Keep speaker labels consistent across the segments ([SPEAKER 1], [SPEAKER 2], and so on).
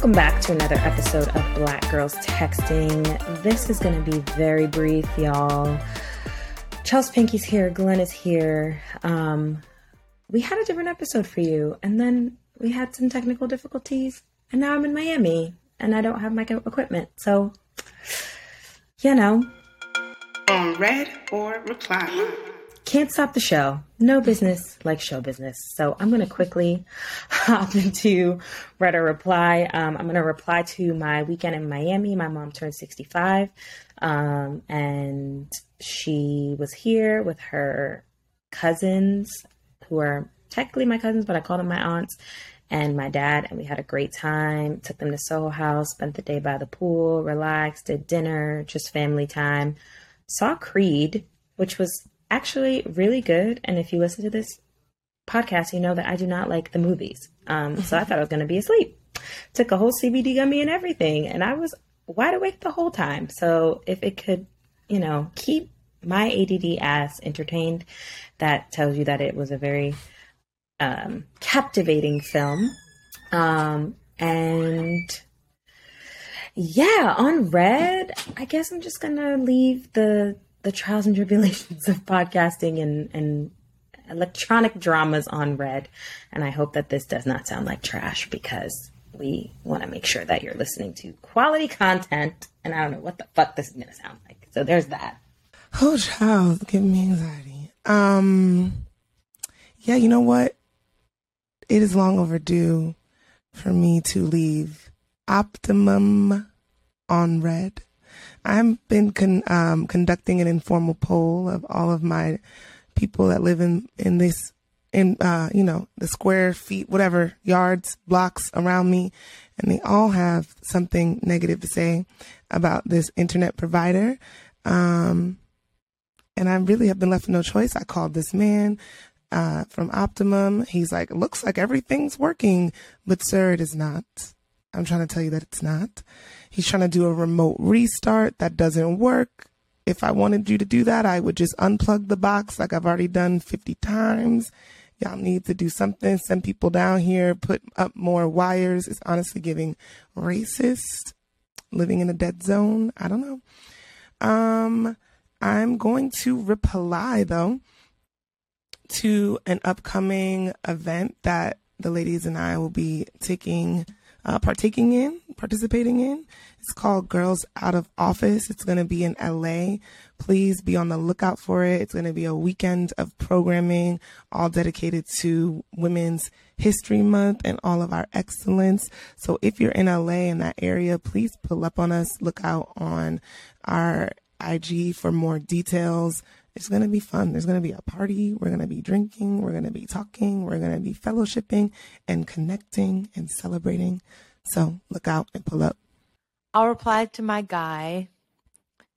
[SPEAKER 1] Welcome back to another episode of Black Girls Texting. This is going to be very brief, y'all. Chelsea Pinky's here, Glenn is here. Um, we had a different episode for you, and then we had some technical difficulties, and now I'm in Miami and I don't have my equipment. So, you know.
[SPEAKER 2] On read or reply.
[SPEAKER 1] Can't stop the show. No business like show business. So I'm going to quickly hop into read or reply. Um, I'm going to reply to my weekend in Miami. My mom turned 65. Um, and she was here with her cousins who are technically my cousins, but I call them my aunts and my dad, and we had a great time. Took them to Soho House, spent the day by the pool, relaxed, did dinner, just family time. Saw Creed, which was actually really good. And if you listen to this podcast, you know that I do not like the movies. Um, so I thought I was going to be asleep. Took a whole CBD gummy and everything, and I was wide awake the whole time. So if it could, you know, keep my ADD ass entertained, that tells you that it was a very um, captivating film. Um, and yeah, on Red, I guess I'm just gonna leave the the trials and tribulations of podcasting and and electronic dramas on Red. And I hope that this does not sound like trash because we want to make sure that you're listening to quality content. And I don't know what the fuck this is gonna sound like. So there's that.
[SPEAKER 3] Oh, child, give me anxiety. Um, yeah, you know what? it is long overdue for me to leave Optimum on red. I've been con- um, conducting an informal poll of all of my people that live in in this in uh, you know the square feet whatever yards blocks around me and they all have something negative to say about this internet provider um, and I really have been left with no choice. I called this man uh, from Optimum. He's like, looks like everything's working, but sir, it is not. I'm trying to tell you that it's not. He's trying to do a remote restart that doesn't work. If I wanted you to do that, I would just unplug the box like I've already done 50 times. Y'all need to do something. Send people down here, put up more wires. It's honestly giving racist, living in a dead zone. I don't know. Um, I'm going to reply though to an upcoming event that the ladies and I will be taking, uh, partaking in, participating in. It's called Girls Out of Office. It's going to be in LA. Please be on the lookout for it. It's going to be a weekend of programming, all dedicated to Women's History Month and all of our excellence. So if you're in LA in that area, please pull up on us. Look out on our IG for more details. It's going to be fun. There's going to be a party. We're going to be drinking. We're going to be talking. We're going to be fellowshipping and connecting and celebrating. So look out and pull up.
[SPEAKER 4] I'll reply to my guy.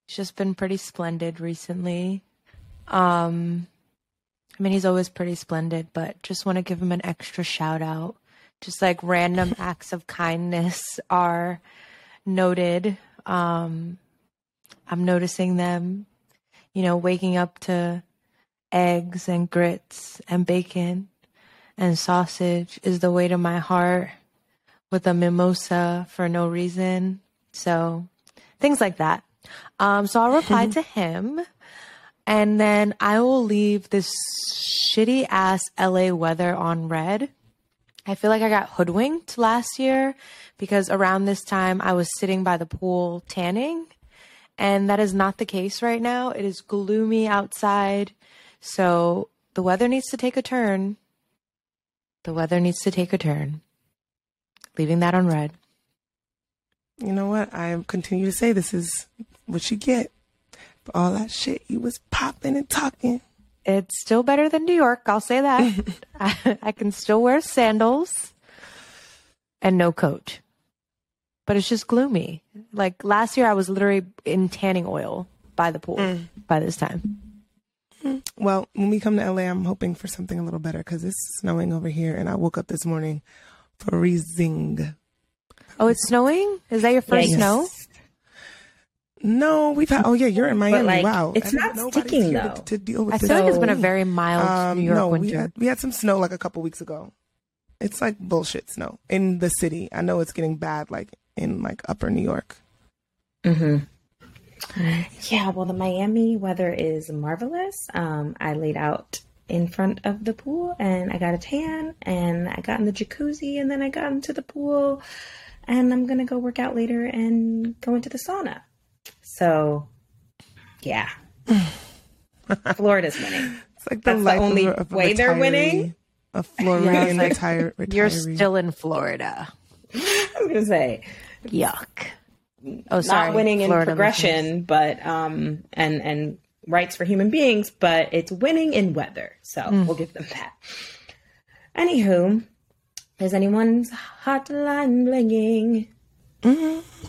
[SPEAKER 4] He's just been pretty splendid recently. Um, I mean, he's always pretty splendid, but just want to give him an extra shout out. Just like random acts of kindness are noted. Um, I'm noticing them you know, waking up to eggs and grits and bacon and sausage is the way to my heart with a mimosa for no reason. So things like that. Um, so I'll reply to him and then I will leave this shitty ass LA weather on red. I feel like I got hoodwinked last year because around this time I was sitting by the pool tanning and that is not the case right now. It is gloomy outside. So the weather needs to take a turn. The weather needs to take a turn. Leaving that on red.
[SPEAKER 3] You know what? I continue to say this is what you get for all that shit you was popping and talking.
[SPEAKER 4] It's still better than New York. I'll say that. I, I can still wear sandals and no coat. But it's just gloomy. Like last year, I was literally in tanning oil by the pool
[SPEAKER 3] Mm.
[SPEAKER 4] by this time.
[SPEAKER 3] Well, when we come to LA, I'm hoping for something a little better because it's snowing over here, and I woke up this morning freezing.
[SPEAKER 4] Oh, it's snowing? Is that your first
[SPEAKER 1] Yes.
[SPEAKER 4] snow?
[SPEAKER 3] No, we've had. Oh yeah, you're in Miami.
[SPEAKER 1] like,
[SPEAKER 3] wow,
[SPEAKER 1] it's
[SPEAKER 3] didn't-
[SPEAKER 1] sticking, though.
[SPEAKER 3] To, to deal with
[SPEAKER 4] I
[SPEAKER 3] this.
[SPEAKER 4] feel like it's been a very mild
[SPEAKER 3] Um,
[SPEAKER 4] New York
[SPEAKER 3] no, we
[SPEAKER 4] winter.
[SPEAKER 3] had we had some snow like a couple weeks ago. It's like bullshit snow in the city. I know it's getting bad, like in like Upper New York.
[SPEAKER 1] Mm-hmm. Yeah, well, the Miami weather is marvelous. Um, I laid out in front of the pool and I got a tan and I got in the jacuzzi and then I got into the pool and I'm gonna go work out later and go into the sauna. So, yeah, Florida's winning.
[SPEAKER 3] It's like the
[SPEAKER 1] That's the only
[SPEAKER 3] of a, of a
[SPEAKER 1] way they're winning?
[SPEAKER 3] A Floridian
[SPEAKER 4] like,
[SPEAKER 3] retire, retiree.
[SPEAKER 4] You're still in Florida.
[SPEAKER 1] I was gonna say
[SPEAKER 4] Yuck. Oh, sorry.
[SPEAKER 1] not winning in
[SPEAKER 4] Florida
[SPEAKER 1] progression, but um, and and rights for human beings, but it's winning in weather. So we'll give them that. Anywho, is anyone's hotline blinging?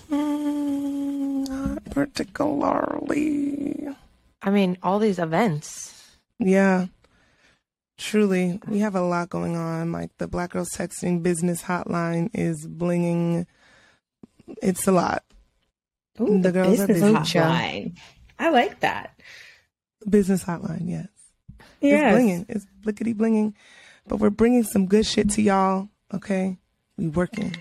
[SPEAKER 3] Mm, not particularly.
[SPEAKER 4] I mean, all these events.
[SPEAKER 3] Yeah. Truly, we have a lot going on. Like the Black Girls Texting Business Hotline is blinging. It's a lot.
[SPEAKER 1] Ooh,
[SPEAKER 3] The
[SPEAKER 1] the,
[SPEAKER 3] girls are
[SPEAKER 1] business
[SPEAKER 4] busy.
[SPEAKER 1] hotline. I like that.
[SPEAKER 3] Business Hotline, yes.
[SPEAKER 1] Yes.
[SPEAKER 3] It's blinging. It's blickety blinging. But we're bringing some good shit to y'all. Okay, we working.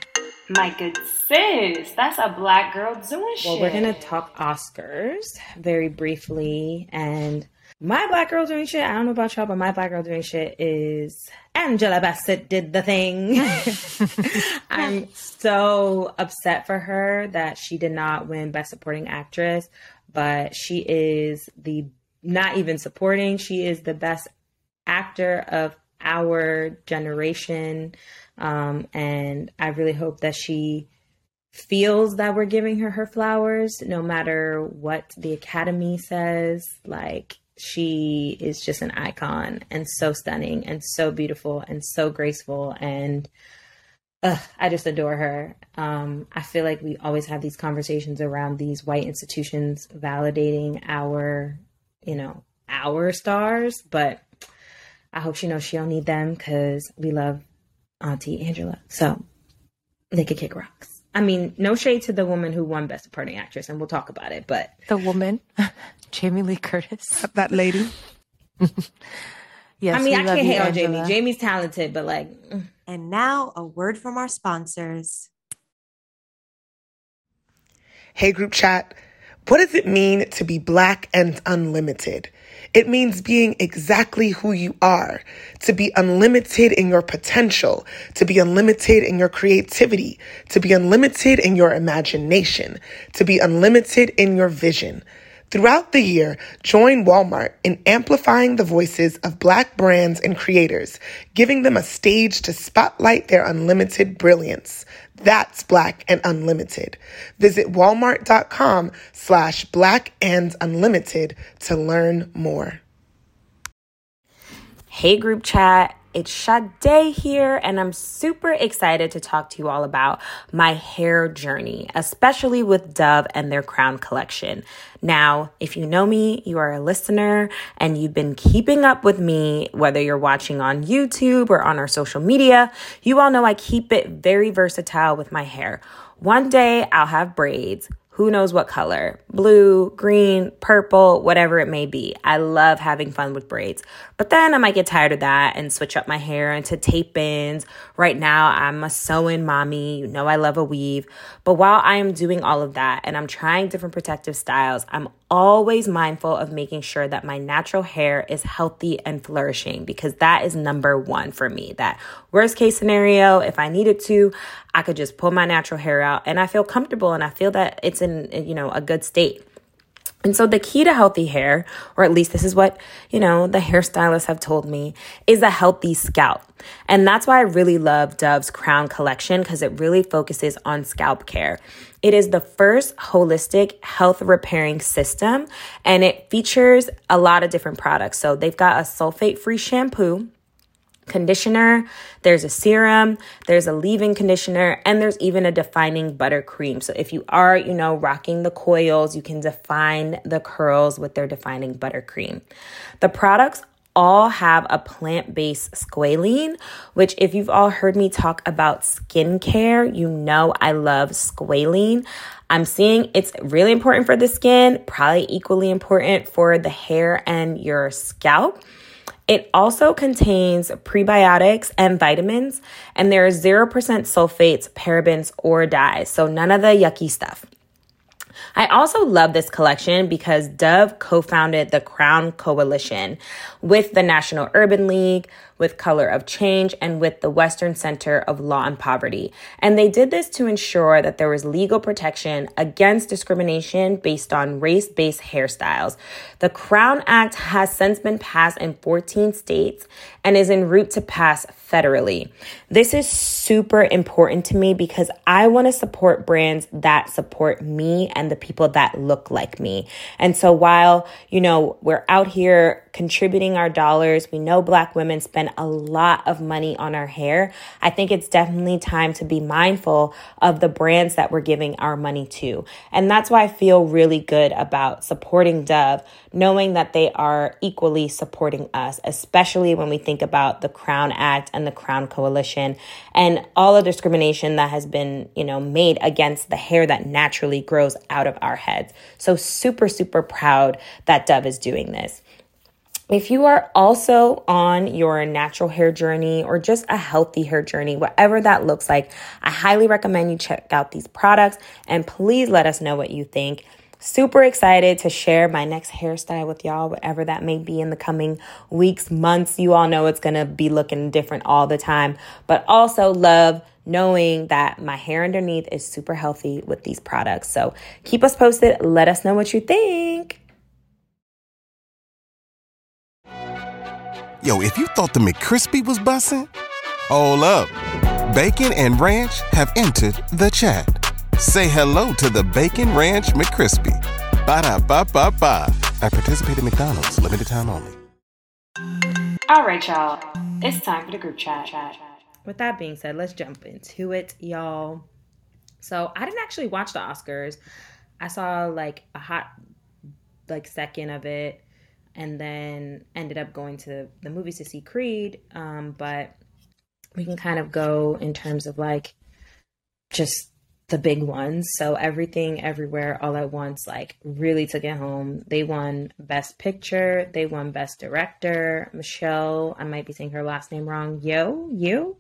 [SPEAKER 5] My good sis, that's a black girl doing shit.
[SPEAKER 1] Well, we're gonna talk Oscars very briefly, and my black girl doing shit. I don't know about y'all, but my black girl doing shit is Angela Bassett did the thing. I'm so upset for her that she did not win Best Supporting Actress, but she is the not even supporting. She is the best actor of our generation, um, and I really hope that she feels that we're giving her her flowers no matter what the academy says like she is just an icon and so stunning and so beautiful and so graceful and i just adore her. Um, i feel like we always have these conversations around these white institutions validating our you know our stars but i hope she knows she don't need them because we love auntie angela. So they could kick rocks I mean, no shade to the woman who won Best Supporting Actress, and we'll talk about it. But
[SPEAKER 4] The woman, Jamie Lee Curtis.
[SPEAKER 3] That lady.
[SPEAKER 4] Yes,
[SPEAKER 1] I mean,
[SPEAKER 4] we
[SPEAKER 1] I
[SPEAKER 4] love
[SPEAKER 1] can't hate on Jamie. Jamie's talented, but like, mm.
[SPEAKER 6] And now, a word from our sponsors.
[SPEAKER 7] Hey, group chat. What does it mean to be black and unlimited? It means being exactly who you are, to be unlimited in your potential, to be unlimited in your creativity, to be unlimited in your imagination, to be unlimited in your vision. Throughout the year, join Walmart in amplifying the voices of Black brands and creators, giving them a stage to spotlight their unlimited brilliance. That's Black and Unlimited. Visit walmart.com slash black and unlimited to learn more.
[SPEAKER 1] Hey, group chat. It's Sade here, and I'm super excited to talk to you all about my hair journey, especially with Dove and their crown collection. Now, if you know me, you are a listener and you've been keeping up with me, whether you're watching on YouTube or on our social media, you all know I keep it very versatile with my hair. One day I'll have braids. Who knows what color? Blue, green, purple, whatever it may be. I love having fun with braids. But then I might get tired of that and switch up my hair into tape ins. Right now, I'm a sew-in mommy. You know I love a weave. But while I am doing all of that and I'm trying different protective styles, I'm always mindful of making sure that my natural hair is healthy and flourishing because that is number one for me. That worst case scenario, if I needed to, I could just pull my natural hair out and I feel comfortable and I feel that it's in, you know, a good state. And so the key to healthy hair, or at least this is what, you know, the hairstylists have told me, is a healthy scalp. And that's why I really love Dove's Crown collection because it really focuses on scalp care. It is the first holistic health repairing system and it features a lot of different products. So they've got a sulfate free shampoo conditioner, there's a serum, there's a leave-in conditioner, and there's even a defining buttercream. So if you are, you know, rocking the coils, you can define the curls with their defining buttercream. The products all have a plant-based squalene, which if you've all heard me talk about skincare, you know I love squalene. I'm seeing it's really important for the skin, probably equally important for the hair and your scalp. It also contains prebiotics and vitamins, and there are 0% sulfates, parabens, or dyes, so none of the yucky stuff. I also love this collection because Dove co founded the Crown Coalition with the National Urban League, with Color of Change, and with the Western Center of Law and Poverty. And they did this to ensure that there was legal protection against discrimination based on race based hairstyles. The Crown Act has since been passed in 14 states and is en route to pass federally. This is super important to me because I want to support brands that support me and the people that look like me. And so while, you know, we're out here contributing our dollars, we know black women spend a lot of money on our hair. I think it's definitely time to be mindful of the brands that we're giving our money to. And that's why I feel really good about supporting Dove, knowing that they are equally supporting us, especially when we think about the Crown Act and the Crown Coalition and all the discrimination that has been, you know, made against the hair that naturally grows out of our heads. So super, super proud that Dove is doing this. If you are also on your natural hair journey or just a healthy hair journey, whatever that looks like, I highly recommend you check out these products and please let us know what you think. Super excited to share my next hairstyle with y'all, whatever that may be in the coming weeks, months. You all know it's gonna be looking different all the time, but also love knowing that my hair underneath is super healthy with these products. So keep us posted. Let us know what you think.
[SPEAKER 8] Yo, if you thought the McCrispy was bussin', hold up. Bacon and Ranch have entered the chat. Say hello to the Bacon Ranch McCrispy. Ba da ba ba ba. At participating McDonald's, limited time only.
[SPEAKER 5] All right, y'all. It's time for the group chat.
[SPEAKER 1] With that being said, let's jump into it, y'all. So I didn't actually watch the Oscars. I saw like a hot like second of it and then ended up going to the movies to see Creed. Um, but we can kind of go in terms of like just the big ones. So everything, everywhere, all at once, like really took it home. They won Best Picture. They won Best Director. Michelle, I might be saying her last name wrong. Yo, you.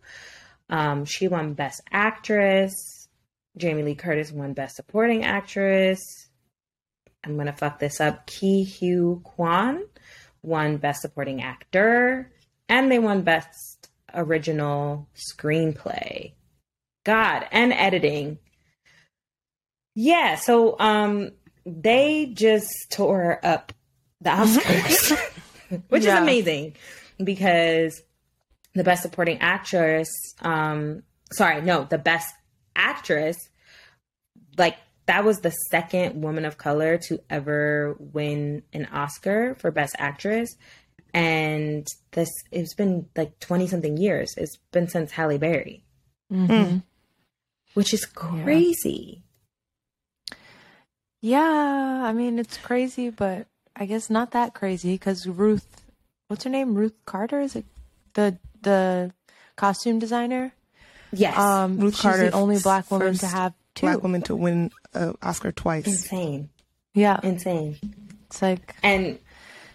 [SPEAKER 1] Um, she won Best Actress. Jamie Lee Curtis won Best Supporting Actress. I'm gonna fuck this up. Ke Huy Quan won Best Supporting Actor, and they won Best Original Screenplay. God, and editing. Yeah, so um they just tore up the Oscars, which
[SPEAKER 4] Yeah.
[SPEAKER 1] is amazing because the best supporting actress um sorry, no, the best actress like that was the second woman of color to ever win an Oscar for best actress and this it's been like 20 something years. It's been since Halle Berry,
[SPEAKER 4] Mhm.
[SPEAKER 1] which is crazy.
[SPEAKER 4] Yeah, I mean it's crazy, but I guess not that crazy because Ruth, what's her name? Ruth Carter is it the the costume designer?
[SPEAKER 1] Yes.
[SPEAKER 4] Um,
[SPEAKER 3] Ruth
[SPEAKER 4] she's
[SPEAKER 3] Carter,
[SPEAKER 4] the only black woman to have two.
[SPEAKER 3] Black woman to win an Oscar twice.
[SPEAKER 1] insane.
[SPEAKER 4] Yeah,
[SPEAKER 1] Insane.
[SPEAKER 4] it's like
[SPEAKER 1] And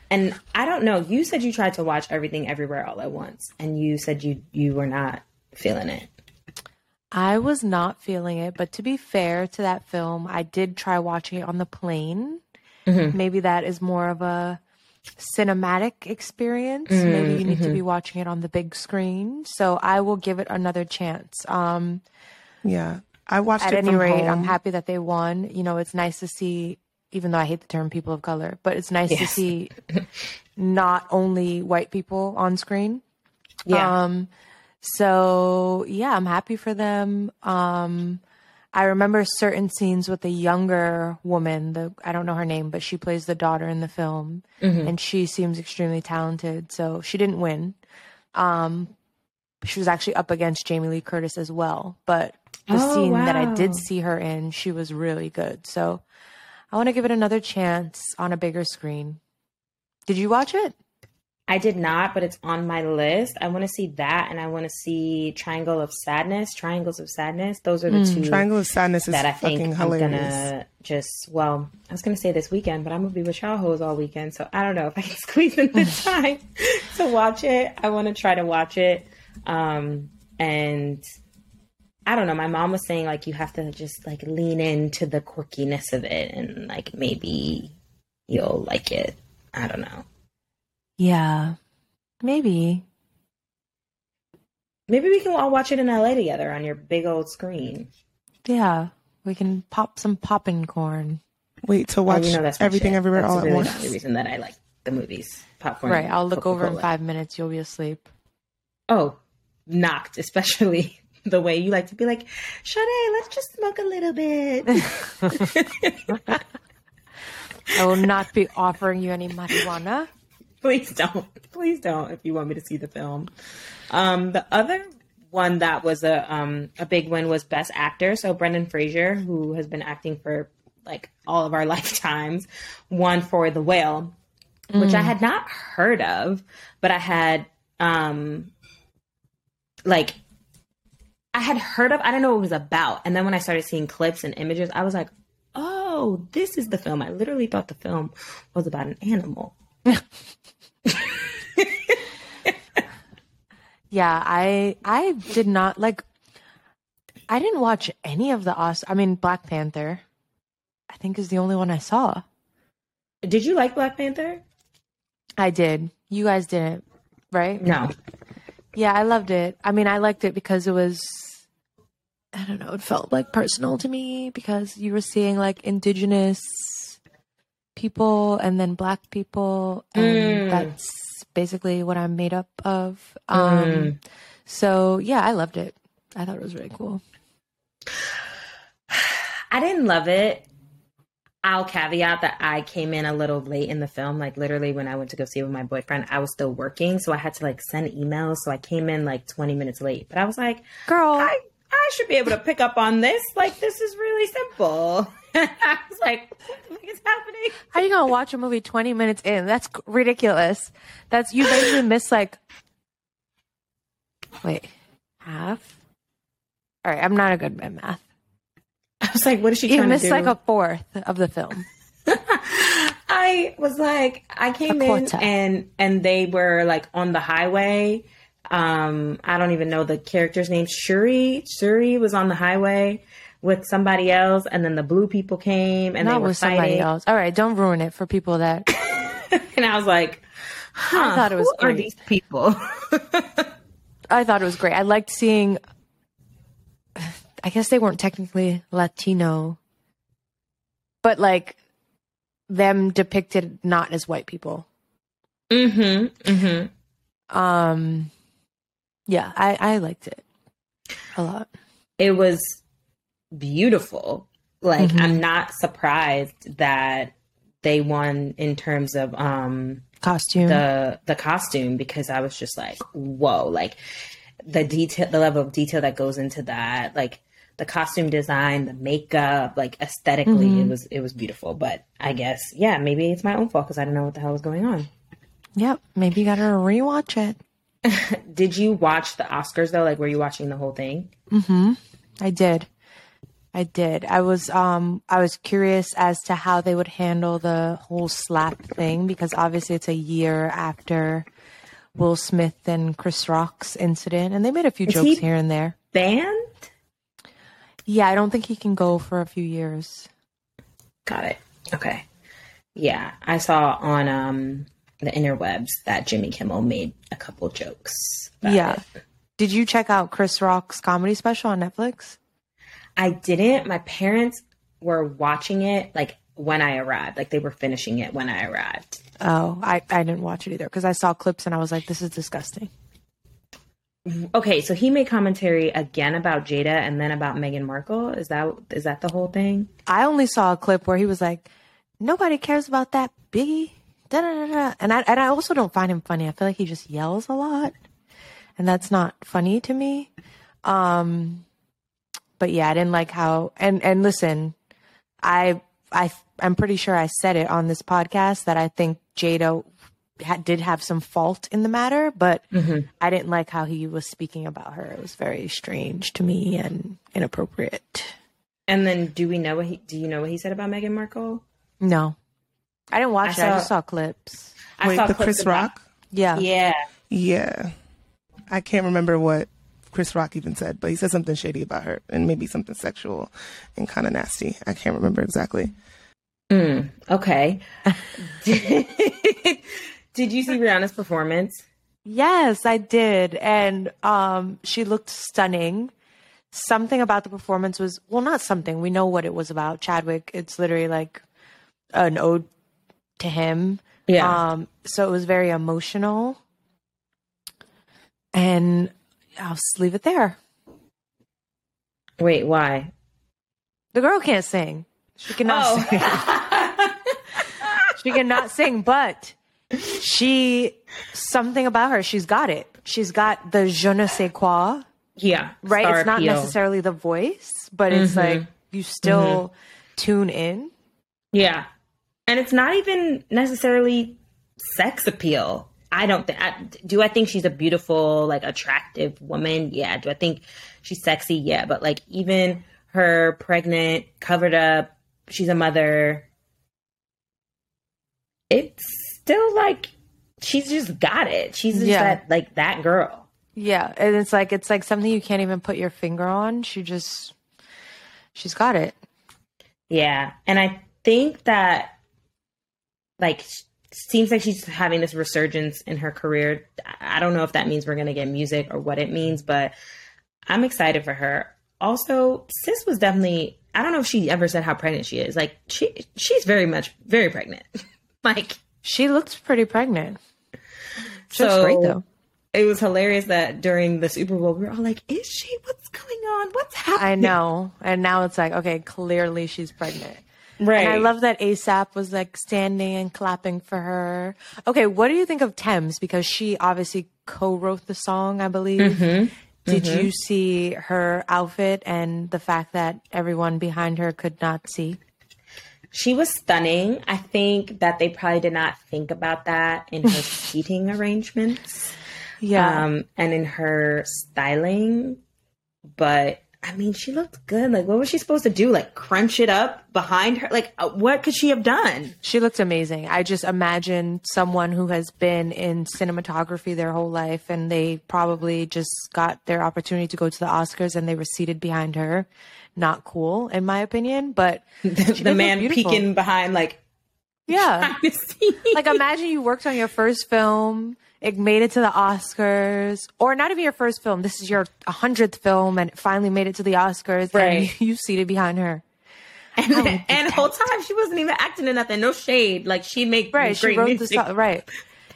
[SPEAKER 1] and I don't know, you said you tried to watch everything everywhere all at once and you said you you were not feeling it.
[SPEAKER 4] I was not feeling it, but to be fair to that film, I did try watching it on the plane.
[SPEAKER 1] Mhm.
[SPEAKER 4] Maybe that is more of a cinematic experience. Maybe you need to be watching it on the big screen. So I will give it another chance. Um,
[SPEAKER 3] Yeah, I watched
[SPEAKER 4] at
[SPEAKER 3] it
[SPEAKER 4] any
[SPEAKER 3] from
[SPEAKER 4] rate,
[SPEAKER 3] home.
[SPEAKER 4] I'm happy that they won. You know, it's nice to see, even though I hate the term people of color, but it's nice to see not only white people on screen.
[SPEAKER 1] Yeah.
[SPEAKER 4] Um, so yeah, I'm happy for them. Um, I remember certain scenes with the younger woman. The I don't know her name, but she plays the daughter in the film,
[SPEAKER 1] Mm-hmm.
[SPEAKER 4] and she seems extremely talented. So she didn't win, um, she was actually up against Jamie Lee Curtis as well. But the
[SPEAKER 1] Oh,
[SPEAKER 4] scene that I did see her in, she was really good. So I want to give it another chance on a bigger screen. Did you watch it?
[SPEAKER 1] I did not, but it's on my list. I want to see that, and I want to see Triangle of Sadness. Triangles of Sadness. Those are the hmm, two
[SPEAKER 3] Triangle of Sadness is
[SPEAKER 1] that I think I'm
[SPEAKER 3] hilarious.
[SPEAKER 1] gonna just. Well, I was gonna say this weekend, but I'm gonna be with y'all hoes all weekend, so I don't know if I can squeeze in the time to watch it. I want to try to watch it, um, and I don't know. My mom was saying like you have to just like lean into the quirkiness of it, and like maybe you'll like it. I don't know.
[SPEAKER 4] Yeah, maybe.
[SPEAKER 1] Maybe we can all watch it in LA together on your big old screen.
[SPEAKER 4] Yeah, we can pop some popping corn.
[SPEAKER 3] Wait to watch
[SPEAKER 1] Oh, you know that's
[SPEAKER 3] everything
[SPEAKER 1] shit.
[SPEAKER 3] everywhere
[SPEAKER 1] That's
[SPEAKER 3] all at once.
[SPEAKER 1] The only reason that I like the movies, popcorn.
[SPEAKER 4] Right, I'll look over in five minutes. You'll be asleep.
[SPEAKER 1] Oh, knocked, especially the way you like to be like, Sade, let's just smoke a little bit.
[SPEAKER 4] I will not be offering you any marijuana.
[SPEAKER 1] Please don't. Please don't if you want me to see the film. Um, the other one that was a um, a big win was Best Actor. So Brendan Fraser, who has been acting for like all of our lifetimes, won for The Whale, which I had not heard of, but I had um, like I had heard of. I don't know what it was about, and then when I started seeing clips and images, I was like, "Oh, this is the film." I literally thought the film was about an animal.
[SPEAKER 4] Yeah, I I did not like. I didn't watch any of the Os. I mean, Black Panther. I think is the only one I saw.
[SPEAKER 1] Did you like Black Panther?
[SPEAKER 4] I did. You guys didn't, right?
[SPEAKER 1] No.
[SPEAKER 4] Yeah, I loved it. I mean, I liked it because it was. I don't know. It felt like personal to me because you were seeing like indigenous people and then black people, and
[SPEAKER 1] Mm.
[SPEAKER 4] that's basically what I'm made up of. Um,
[SPEAKER 1] Mm.
[SPEAKER 4] So yeah, I loved it. I thought it was really cool.
[SPEAKER 1] I didn't love it. I'll caveat that I came in a little late in the film. Like literally when I went to go see it with my boyfriend, I was still working. So I had to like send emails. So I came in like 20 minutes late. But I was like,
[SPEAKER 4] Girl,
[SPEAKER 1] I, I should be able to pick up on this. Like this is really simple. I was like, what the fuck is happening?
[SPEAKER 4] How you gonna watch a movie twenty minutes in? That's ridiculous. That's you basically miss like wait half. All right, I'm not a good at math.
[SPEAKER 1] I was like, what is she
[SPEAKER 4] You
[SPEAKER 1] trying to
[SPEAKER 4] missed
[SPEAKER 1] do?
[SPEAKER 4] like a fourth of the film.
[SPEAKER 1] I was like, I came in and and they were like on the highway. Um, I don't even know the character's name. Shuri, Shuri was on the highway with somebody else, and then the blue people came and they
[SPEAKER 4] not
[SPEAKER 1] were
[SPEAKER 4] with somebody else. All right, don't ruin it for people that
[SPEAKER 1] And I was like, huh,
[SPEAKER 4] I thought it was
[SPEAKER 1] who are these people?
[SPEAKER 4] I thought it was great. I liked seeing. I guess they weren't technically Latino, but like them depicted not as white people.
[SPEAKER 1] mm-hmm. Mm-hmm.
[SPEAKER 4] Um, yeah, I I liked it a lot.
[SPEAKER 1] It was beautiful. Like
[SPEAKER 4] Mhm.
[SPEAKER 1] I'm not surprised that they won in terms of um
[SPEAKER 4] Costume.
[SPEAKER 1] the the costume because I was just like, whoa, like the detail, the level of detail that goes into that, like the costume design, the makeup, like aesthetically,
[SPEAKER 4] Mhm.
[SPEAKER 1] it was it was beautiful. But I guess, yeah, maybe it's my own fault because I didn't know what the hell was going on.
[SPEAKER 4] Yep, maybe you gotta rewatch it.
[SPEAKER 1] Did you watch the Oscars though? Like, were you watching the whole thing?
[SPEAKER 4] Mm-hmm. I did. I did. I was um I was curious as to how they would handle the whole slap thing because obviously it's a year after Will Smith and Chris Rock's incident and they made a few
[SPEAKER 1] Is
[SPEAKER 4] jokes
[SPEAKER 1] he-
[SPEAKER 4] here and there.
[SPEAKER 1] Banned?
[SPEAKER 4] Yeah, I don't think he can go for a few years.
[SPEAKER 1] Got it. Okay. Yeah, I saw on um the interwebs that Jimmy Kimmel made a couple jokes.
[SPEAKER 4] yeah.
[SPEAKER 1] it.
[SPEAKER 4] Did you check out Chris Rock's comedy special on Netflix?
[SPEAKER 1] I didn't. My parents were watching it like when I arrived. Like they were finishing it when I arrived.
[SPEAKER 4] Oh, I, I didn't watch it either because I saw clips and I was like, this is disgusting.
[SPEAKER 1] Okay, so he made commentary again about Jada and then about Meghan Markle. Is that is that the whole thing?
[SPEAKER 4] I only saw a clip where he was like, "Nobody cares about that Biggie," da da da and I and I also don't find him funny. I feel like he just yells a lot, and that's not funny to me. Um, but yeah, I didn't like how and and listen, I I I'm pretty sure I said it on this podcast that I think Jada ha- did have some fault in the matter, but I didn't like how he was speaking about her. It was very strange to me and inappropriate.
[SPEAKER 1] And then, do we know what he? Do you know what he said about Meghan Markle?
[SPEAKER 4] No, I didn't watch
[SPEAKER 1] I
[SPEAKER 4] it. I
[SPEAKER 1] saw-
[SPEAKER 4] just saw clips.
[SPEAKER 1] I
[SPEAKER 3] Wait,
[SPEAKER 1] saw
[SPEAKER 3] the
[SPEAKER 1] clips
[SPEAKER 3] Chris
[SPEAKER 1] about-
[SPEAKER 3] Rock?
[SPEAKER 4] Yeah,
[SPEAKER 1] Yeah,
[SPEAKER 3] Yeah. I can't remember what Chris Rock even said, but he said something shady about her and maybe something sexual and kind of nasty. I can't remember exactly.
[SPEAKER 1] Mm, okay. did, you see Rihanna's performance?
[SPEAKER 4] Yes, I did. And um she looked stunning. Something about the performance was well not something. We know what it was about. Chadwick, it's literally like an ode to him.
[SPEAKER 1] Yeah.
[SPEAKER 4] Um so it was very emotional. And I'll just leave it there.
[SPEAKER 1] Wait, why?
[SPEAKER 4] The girl can't sing. She cannot
[SPEAKER 1] Oh.
[SPEAKER 4] sing. she cannot sing, but she something about her, she's got it. She's got the je ne sais quoi.
[SPEAKER 1] Yeah.
[SPEAKER 4] right? it's not
[SPEAKER 1] appeal.
[SPEAKER 4] necessarily the voice, but it's mm-hmm. like you still mm-hmm. tune in.
[SPEAKER 1] Yeah. And it's not even necessarily sex appeal. I don't think. I, do I think she's a beautiful, like, attractive woman? Yeah. Do I think she's sexy? Yeah. But like, even her pregnant, covered up, she's a mother. It's still like she's just got it. She's just
[SPEAKER 4] Yeah.
[SPEAKER 1] that like that girl.
[SPEAKER 4] Yeah, and it's like it's like something you can't even put your finger on. She just she's got it.
[SPEAKER 1] Yeah. And I think that, like, seems like she's having this resurgence in her career. I don't know if that means we're going to get music or what it means, but I'm excited for her. Also, Sis was definitely, I don't know if she ever said how pregnant she is. Like, she she's very much, very pregnant. like,
[SPEAKER 4] She looks pretty pregnant. She looks
[SPEAKER 1] So-
[SPEAKER 4] great though.
[SPEAKER 1] it was hilarious that during the Super Bowl, we were all like, is she? What's going on? What's happening?
[SPEAKER 4] I know. And now it's like, okay, clearly she's pregnant.
[SPEAKER 1] Right.
[SPEAKER 4] And I love that ASAP was like standing and clapping for her. Okay, what do you think of Tems? Because she obviously co wrote the song, I believe. Mm-hmm. Did mm-hmm. you see her outfit and the fact that everyone behind her could not see?
[SPEAKER 1] She was stunning. I think that they probably did not think about that in her seating arrangements
[SPEAKER 4] Yeah.
[SPEAKER 1] um, and in her styling. But I mean, she looked good. Like, what was she supposed to do? Like, crunch it up behind her? Like, uh, what could she have done?
[SPEAKER 4] She looked amazing. I just imagine someone who has been in cinematography their whole life and they probably just got their opportunity to go to the Oscars and they were seated behind her. Not cool, in my opinion, but did
[SPEAKER 1] the man peeking behind, like,
[SPEAKER 4] Yeah. like imagine you worked on your first film, it made it to the Oscars, or not even your first film. This is your hundredth film, and it finally made it to the Oscars,
[SPEAKER 1] Right.
[SPEAKER 4] and you seated behind her.
[SPEAKER 1] and, and the whole time she wasn't even acting in nothing. No shade. Like, she make
[SPEAKER 4] Right, she wrote the song. Right,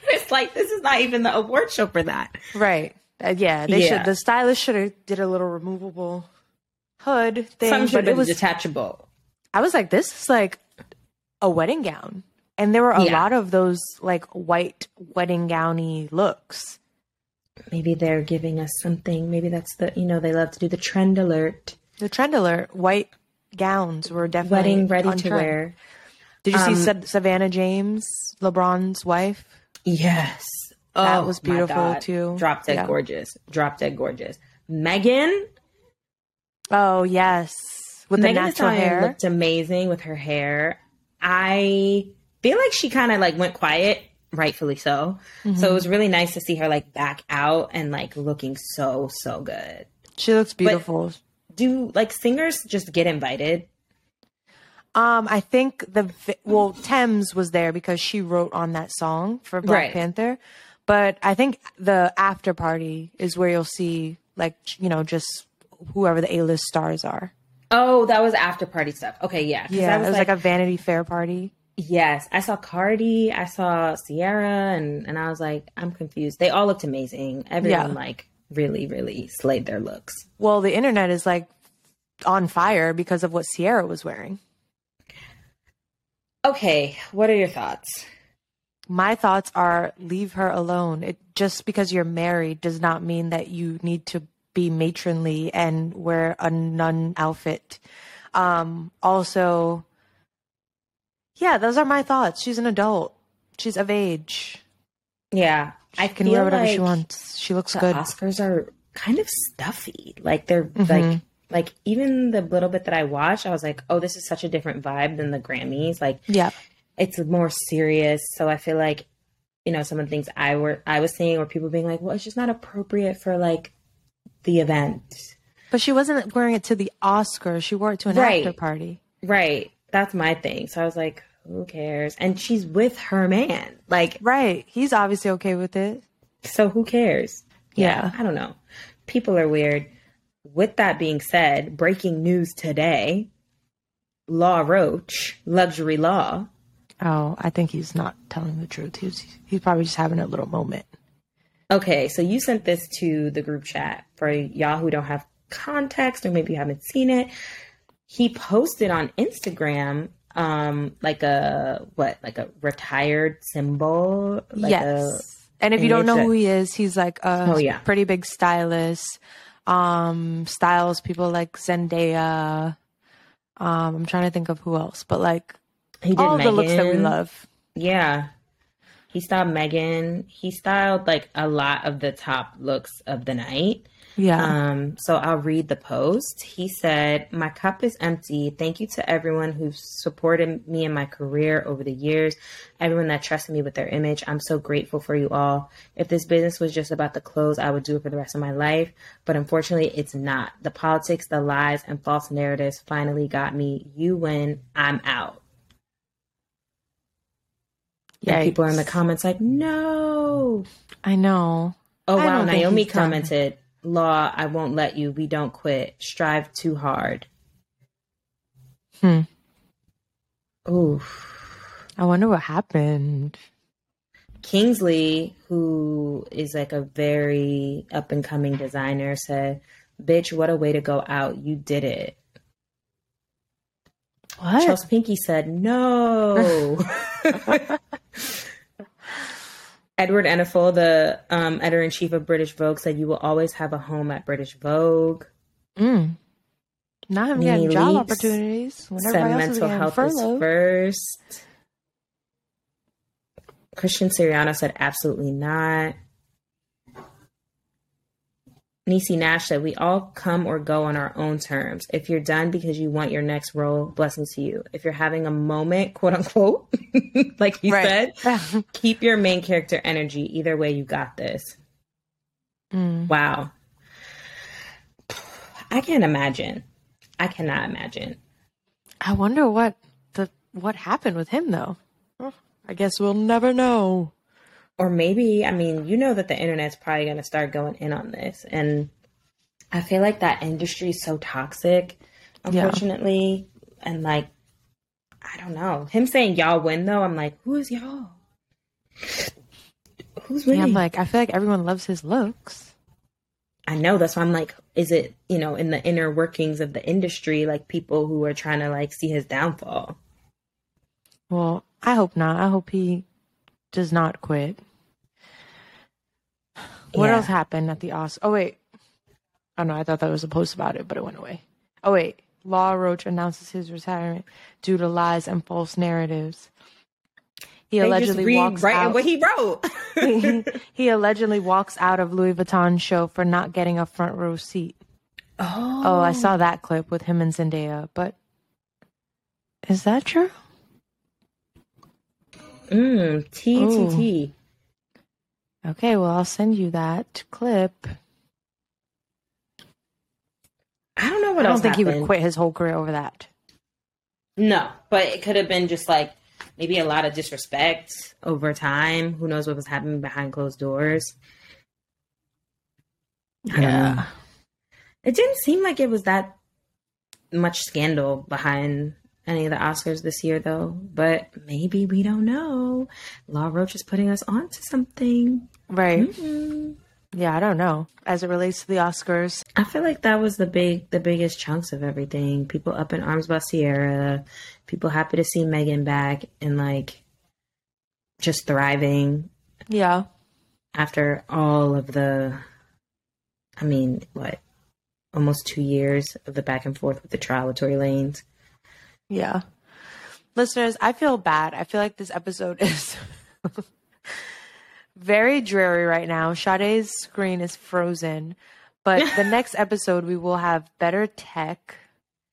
[SPEAKER 1] It's like, this is not even the award show for that.
[SPEAKER 4] right. Uh, yeah, they
[SPEAKER 1] Yeah.
[SPEAKER 4] should. The stylist should have did a little removable hood thing,
[SPEAKER 1] Something should
[SPEAKER 4] but it was.
[SPEAKER 1] detachable.
[SPEAKER 4] I was like, this is like a wedding gown, and there were a
[SPEAKER 1] Yeah.
[SPEAKER 4] lot of those like white wedding gowny looks.
[SPEAKER 1] Maybe they're giving us something. Maybe that's the, you know, they love to do the trend alert.
[SPEAKER 4] The trend alert, white gowns were definitely
[SPEAKER 1] Wedding ready
[SPEAKER 4] on
[SPEAKER 1] to
[SPEAKER 4] trend.
[SPEAKER 1] wear.
[SPEAKER 4] Did you
[SPEAKER 1] Um,
[SPEAKER 4] see Savannah James, LeBron's wife?
[SPEAKER 1] Yes.
[SPEAKER 4] That
[SPEAKER 1] Oh,
[SPEAKER 4] was beautiful, too.
[SPEAKER 1] Drop dead
[SPEAKER 4] Yeah.
[SPEAKER 1] gorgeous. Drop dead gorgeous. Megan.
[SPEAKER 4] Oh yes, with the
[SPEAKER 1] Megan Thee
[SPEAKER 4] natural hair.
[SPEAKER 1] looked amazing with her hair. I feel like she kind of like went quiet, rightfully so. So
[SPEAKER 4] Mm-hmm.
[SPEAKER 1] it was really nice to see her like back out and like looking so so good.
[SPEAKER 4] she looks beautiful.
[SPEAKER 1] Do like singers just get invited?
[SPEAKER 4] um, I think the well Tems was there because she wrote on that song for Black
[SPEAKER 1] Right.
[SPEAKER 4] Panther, but I think the after party is where you'll see like you know just whoever the A list stars are.
[SPEAKER 1] Oh, that was after party stuff. Okay, yeah.
[SPEAKER 4] Yeah,
[SPEAKER 1] I
[SPEAKER 4] it was like, a Vanity Fair party.
[SPEAKER 1] Yes, I saw Cardi, I saw Ciara, and and I was like, I'm confused. They all looked amazing. Everyone
[SPEAKER 4] Yeah.
[SPEAKER 1] like really, really slayed their looks.
[SPEAKER 4] Well, the internet is like on fire because of what Ciara was wearing.
[SPEAKER 1] Okay, what are your thoughts?
[SPEAKER 4] my thoughts are leave her alone. It just because you're married does not mean that you need to be matronly and wear a nun outfit. Um, also, yeah, those are my thoughts. She's an adult. She's of age.
[SPEAKER 1] Yeah,
[SPEAKER 4] She
[SPEAKER 1] I
[SPEAKER 4] can wear whatever she wants. She looks
[SPEAKER 1] the
[SPEAKER 4] good.
[SPEAKER 1] Oscars are kind of stuffy. Like they're
[SPEAKER 4] Mhm.
[SPEAKER 1] like like even the little bit that I watched, I was like, oh, this is such a different vibe than the Grammys. Like
[SPEAKER 4] Yeah.
[SPEAKER 1] it's more serious. So I feel like you know some of the things I were I was seeing were people being like, well, it's just not appropriate for like the event.
[SPEAKER 4] But she wasn't wearing it to the Oscars. She wore it to an
[SPEAKER 1] Right.
[SPEAKER 4] after party.
[SPEAKER 1] Right. That's my thing. So I was like, who cares? And she's with her man. Like,
[SPEAKER 4] Right. He's obviously okay with it.
[SPEAKER 1] so who cares?
[SPEAKER 4] Yeah.
[SPEAKER 1] I don't know. People are weird. With that being said, breaking news today Law Roach, luxury law.
[SPEAKER 4] Oh, I think he's not telling the truth. He's he's probably just having a little moment.
[SPEAKER 1] Okay, so you sent this to the group chat for y'all who don't have context or maybe you haven't seen it. He posted on Instagram um like a what like a retired symbol like
[SPEAKER 4] yes. and if you don't know who he is, he's like a
[SPEAKER 1] Oh, yeah.
[SPEAKER 4] pretty big stylist. Um, styles people like Zendaya. Um, I'm trying to think of who else, but like
[SPEAKER 1] a, he did
[SPEAKER 4] all the looks that we love.
[SPEAKER 1] Yeah. He styled Megan. He styled like a lot of the top looks of the night.
[SPEAKER 4] Yeah.
[SPEAKER 1] Um, so I'll read the post. He said, My cup is empty. Thank you to everyone who's supported me in my career over the years, everyone that trusted me with their image. I'm so grateful for you all. If this business was just about the clothes, I would do it for the rest of my life. But unfortunately, it's not. The politics, the lies, and false narratives finally got me. You win, I'm out. People are in the comments like, No.
[SPEAKER 4] I know.
[SPEAKER 1] Oh
[SPEAKER 4] I
[SPEAKER 1] wow, Naomi
[SPEAKER 4] he's done.
[SPEAKER 1] commented, "Law, I won't let you. We don't quit. Strive too hard."
[SPEAKER 4] Hmm.
[SPEAKER 1] Ooh.
[SPEAKER 4] I wonder what happened.
[SPEAKER 1] Kingsley, who is like a very up and coming designer, said, "Bitch, what a way to go out. You did it."
[SPEAKER 4] What?
[SPEAKER 1] Charles Pinky said, "No." Edward Enninful, the um, editor in chief of British Vogue, said, "You will always have a home at British Vogue."
[SPEAKER 4] Mm. Not him
[SPEAKER 1] Nene
[SPEAKER 4] getting job opportunities when
[SPEAKER 1] said
[SPEAKER 4] everybody else is
[SPEAKER 1] mental health
[SPEAKER 4] furloughed.
[SPEAKER 1] is first. Christian Siriano said absolutely not. Niecy Nash said, We all come or go on our own terms. If you're done because you want your next role, blessings to you. If you're having a moment, quote unquote, like you
[SPEAKER 4] Right.
[SPEAKER 1] said, keep your main character energy. Either way, you got this.
[SPEAKER 4] Mm.
[SPEAKER 1] Wow. I can't imagine. I cannot imagine.
[SPEAKER 4] I wonder what the what happened with him though. I guess we'll never know.
[SPEAKER 1] Or maybe I mean, you know that the internet's probably going to start going in on this, and I feel like that industry is so toxic,
[SPEAKER 4] Yeah.
[SPEAKER 1] unfortunately, and like I don't know. Him saying y'all win though, I'm like, who is y'all? Who's winning?
[SPEAKER 4] Yeah, I'm like, I feel like everyone loves his looks.
[SPEAKER 1] I know that's why I'm like, is it you know in the inner workings of the industry, like people who are trying to like see his downfall?
[SPEAKER 4] Well, I hope not. I hope he does not quit. What
[SPEAKER 1] Yeah.
[SPEAKER 4] else happened at the Oscars? Oh wait. Oh no, I thought that was a post about it, but it went away. Oh wait. Law Roach announces his retirement due to lies and false narratives. He
[SPEAKER 1] They
[SPEAKER 4] allegedly
[SPEAKER 1] read
[SPEAKER 4] walks
[SPEAKER 1] right
[SPEAKER 4] out.
[SPEAKER 1] what he wrote.
[SPEAKER 4] he, he allegedly walks out of Louis Vuitton show for not getting a front row seat.
[SPEAKER 1] oh,
[SPEAKER 4] Oh, I saw that clip with him and Zendaya, but is that true?
[SPEAKER 1] Mm, T T T.
[SPEAKER 4] Okay, well, I'll send you that clip.
[SPEAKER 1] I don't know what
[SPEAKER 4] I don't think he would quit his whole career over that.
[SPEAKER 1] No, but it could have been just like maybe a lot of disrespect over time. Who knows what was happening behind closed doors? Yeah. It didn't seem like it was that much scandal behind any of the Oscars this year, though. But maybe we don't know. Law Roach is putting us on to something.
[SPEAKER 4] Right.
[SPEAKER 1] Mm.
[SPEAKER 4] Yeah, I don't know. As it relates to the Oscars,
[SPEAKER 1] I feel like that was the big, the biggest chunks of everything. People up in arms about Ciara. People happy to see Megan back, and like just thriving
[SPEAKER 4] Yeah.
[SPEAKER 1] after all of the I mean, what? Almost two years of the back and forth with the trial with Tory Lanez.
[SPEAKER 4] Yeah. Listeners, I feel bad. I feel like this episode is very dreary right now. Sade's screen is frozen. But the next episode, we will have better tech.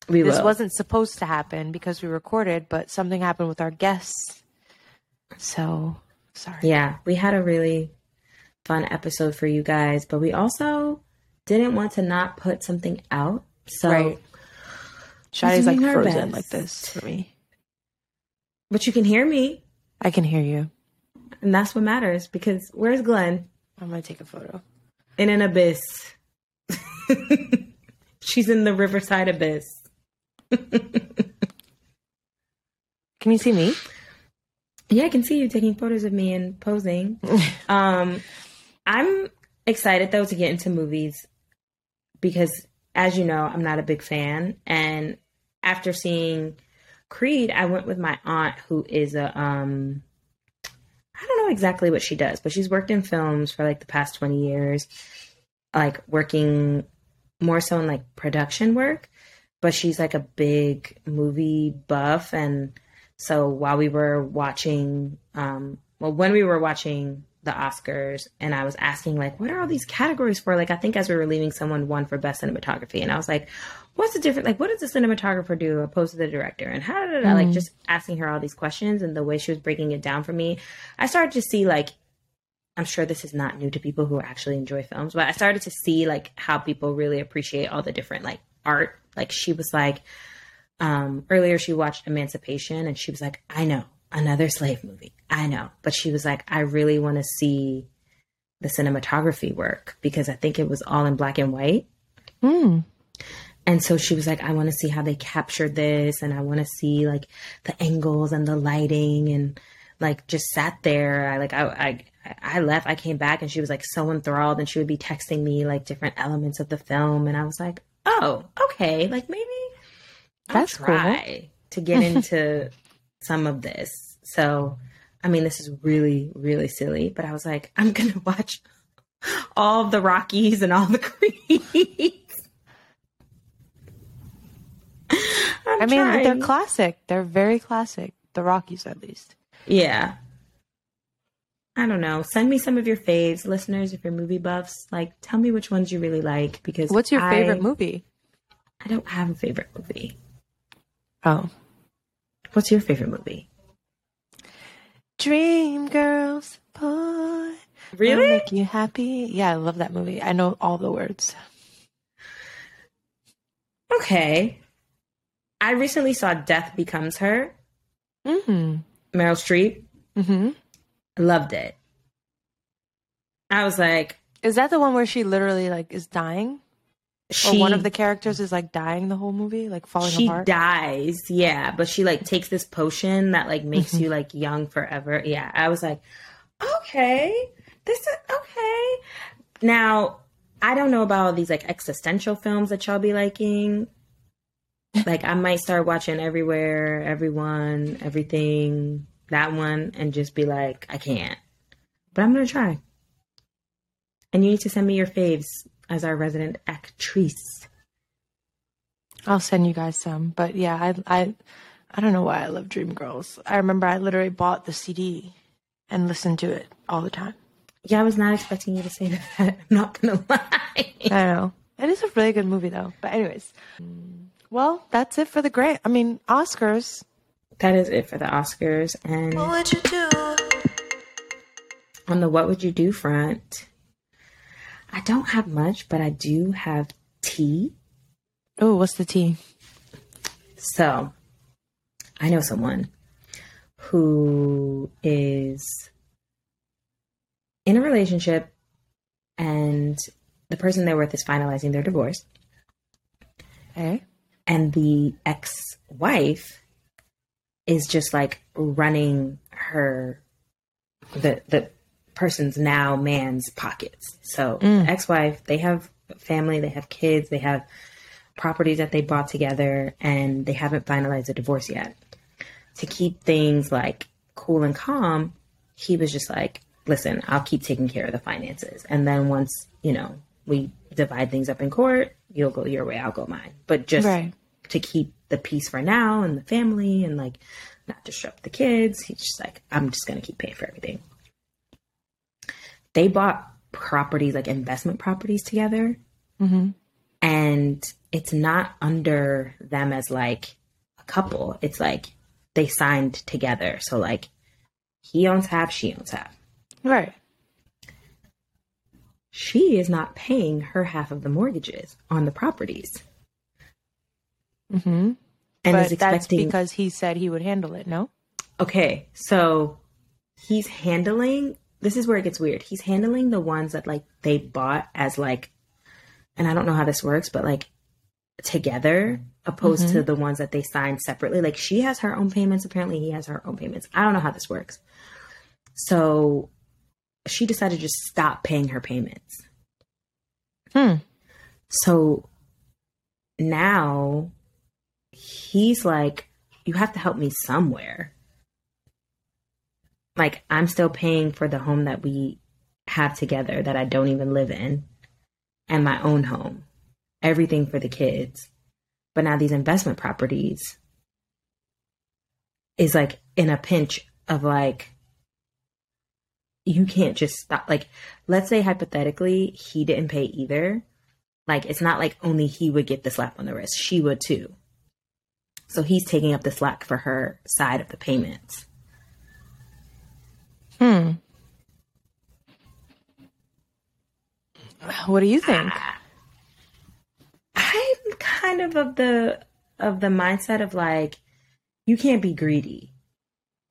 [SPEAKER 1] We
[SPEAKER 4] this
[SPEAKER 1] will.
[SPEAKER 4] wasn't supposed to happen because we recorded, but something happened with our guests. So, sorry.
[SPEAKER 1] Yeah, we had a really fun episode for you guys, but we also didn't want to not put something out. So,
[SPEAKER 4] Right. Sade's like frozen like this for me.
[SPEAKER 1] but you can hear me,
[SPEAKER 4] I can hear you.
[SPEAKER 1] and that's what matters because where's Glenn?
[SPEAKER 4] I'm going to take a photo.
[SPEAKER 1] In an abyss. She's in the Riverside abyss.
[SPEAKER 4] Can you see me?
[SPEAKER 1] Yeah, I can see you taking photos of me and posing. um, I'm excited though to get into movies because, as you know, I'm not a big fan. And after seeing Creed, I went with my aunt, who is a um, I don't know exactly what she does, but she's worked in films for like the past 20 years, like working more so in like production work. But she's like a big movie buff and so while we were watching, um, well, when we were watching the Oscars, and I was asking like, what are all these categories for? Like, I think as we were leaving, someone won for best cinematography, and I was like, what's the difference? Like, what does the cinematographer do opposed to the director? And how did I like just asking her all these questions and the way she was breaking it down for me? I started to see like. I'm sure this is not new to people who actually enjoy films, but I started to see like how people really appreciate all the different like art. Like she was like, um, earlier she watched Emancipation and she was like, I know, another slave movie. I know. But she was like, I really want to see the cinematography work because I think it was all in black and white.
[SPEAKER 4] Hmm.
[SPEAKER 1] And so she was like, I want to see how they captured this and I want to see like the angles and the lighting and like just sat there. I like, I, I, I left, I came back and she was like so enthralled and she would be texting me like different elements of the film. And I was like, oh, okay. Like maybe I'll
[SPEAKER 4] That's cool.
[SPEAKER 1] try to get into some of this. So, I mean, this is really, really silly, but I was like, I'm going to watch all the Rockies and all the Creeds.
[SPEAKER 4] I mean, they're classic. They're very classic. The Rockies, at least.
[SPEAKER 1] Yeah. I don't know. Send me some of your faves, listeners, if you're movie buffs. Like, tell me which ones you really like because
[SPEAKER 4] What's your
[SPEAKER 1] I-
[SPEAKER 4] favorite movie?
[SPEAKER 1] I don't have a favorite movie.
[SPEAKER 4] Oh,
[SPEAKER 1] What's your favorite movie?
[SPEAKER 4] Dreamgirls, boy. I'll make you happy. Yeah, I love that movie. I know all the words.
[SPEAKER 1] Okay. I recently saw Death Becomes Her,
[SPEAKER 4] Mm-hmm.
[SPEAKER 1] Meryl Streep.
[SPEAKER 4] Mm-hmm.
[SPEAKER 1] Loved it. I was like,
[SPEAKER 4] Is that the one where she literally like is dying?
[SPEAKER 1] She
[SPEAKER 4] or one of the characters is like dying the whole movie, like falling
[SPEAKER 1] she
[SPEAKER 4] apart?
[SPEAKER 1] She dies, yeah, but she like takes this potion that like makes
[SPEAKER 4] Mm-hmm.
[SPEAKER 1] you like young forever. Yeah, I was like, okay, this is okay. Now, I don't know about all these like existential films that y'all be liking. Like, I might start watching Everywhere, Everyone, Everything, that one, and just be like, I can't. But I'm gonna try. And you need to send me your faves as our resident actrice.
[SPEAKER 4] I'll send you guys some. But yeah, I I I don't know why I love Dreamgirls. I remember I literally bought the CD and listened to it all the time.
[SPEAKER 1] Yeah, I was not expecting you to say that. I'm not gonna lie.
[SPEAKER 4] I know. It is a really good movie though. But anyways. Well, that's it for the great I mean, Oscars.
[SPEAKER 1] That is it for the Oscars. And
[SPEAKER 6] What would you do?
[SPEAKER 1] on the what would you do front, I don't have much, but I do have tea.
[SPEAKER 4] Oh, what's the tea?
[SPEAKER 1] So I know someone who is in a relationship and the person they're with is finalizing their divorce.
[SPEAKER 4] Hey.
[SPEAKER 1] and the ex-wife is just like running her the the person's now man's pockets so mm. ex-wife they have family they have kids they have properties that they bought together and they haven't finalized a divorce yet to keep things like cool and calm he was just like, listen, I'll keep taking care of the finances. And then once, you know, we divide things up in court, you'll go your way, I'll go mine. But just
[SPEAKER 4] Right.
[SPEAKER 1] to keep the peace for now and the family and like not disrupt the kids, he's just like, I'm just going to keep paying for everything. They bought properties, like investment properties together.
[SPEAKER 4] Mm-hmm.
[SPEAKER 1] And it's not under them as like a couple. It's like they signed together. So like he owns half, she owns half.
[SPEAKER 4] Right.
[SPEAKER 1] She is not paying her half of the mortgages on the properties.
[SPEAKER 4] Mm-hmm.
[SPEAKER 1] And
[SPEAKER 4] but
[SPEAKER 1] is
[SPEAKER 4] that's
[SPEAKER 1] expecting
[SPEAKER 4] because he said he would handle it. No.
[SPEAKER 1] Okay, so he's handling this is where it gets weird. He's handling the ones that like they bought as like and I don't know how this works, but like together opposed to the ones that they signed separately. Like she has her own payments, apparently he has her own payments. I don't know how this works. So she decided to just stop paying her payments.
[SPEAKER 4] Hmm.
[SPEAKER 1] So now he's like, you have to help me somewhere. Like, I'm still paying for the home that we have together that I don't even live in, and my own home, everything for the kids. But now these investment properties is like in a pinch of like, you can't just stop. Like, let's say hypothetically, he didn't pay either. Like, it's not like only he would get the slap on the wrist, she would too. So he's taking up the slack for her side of the payments.
[SPEAKER 4] Hmm. What do you think?
[SPEAKER 1] I'm kind of of the of the mindset of like you can't be greedy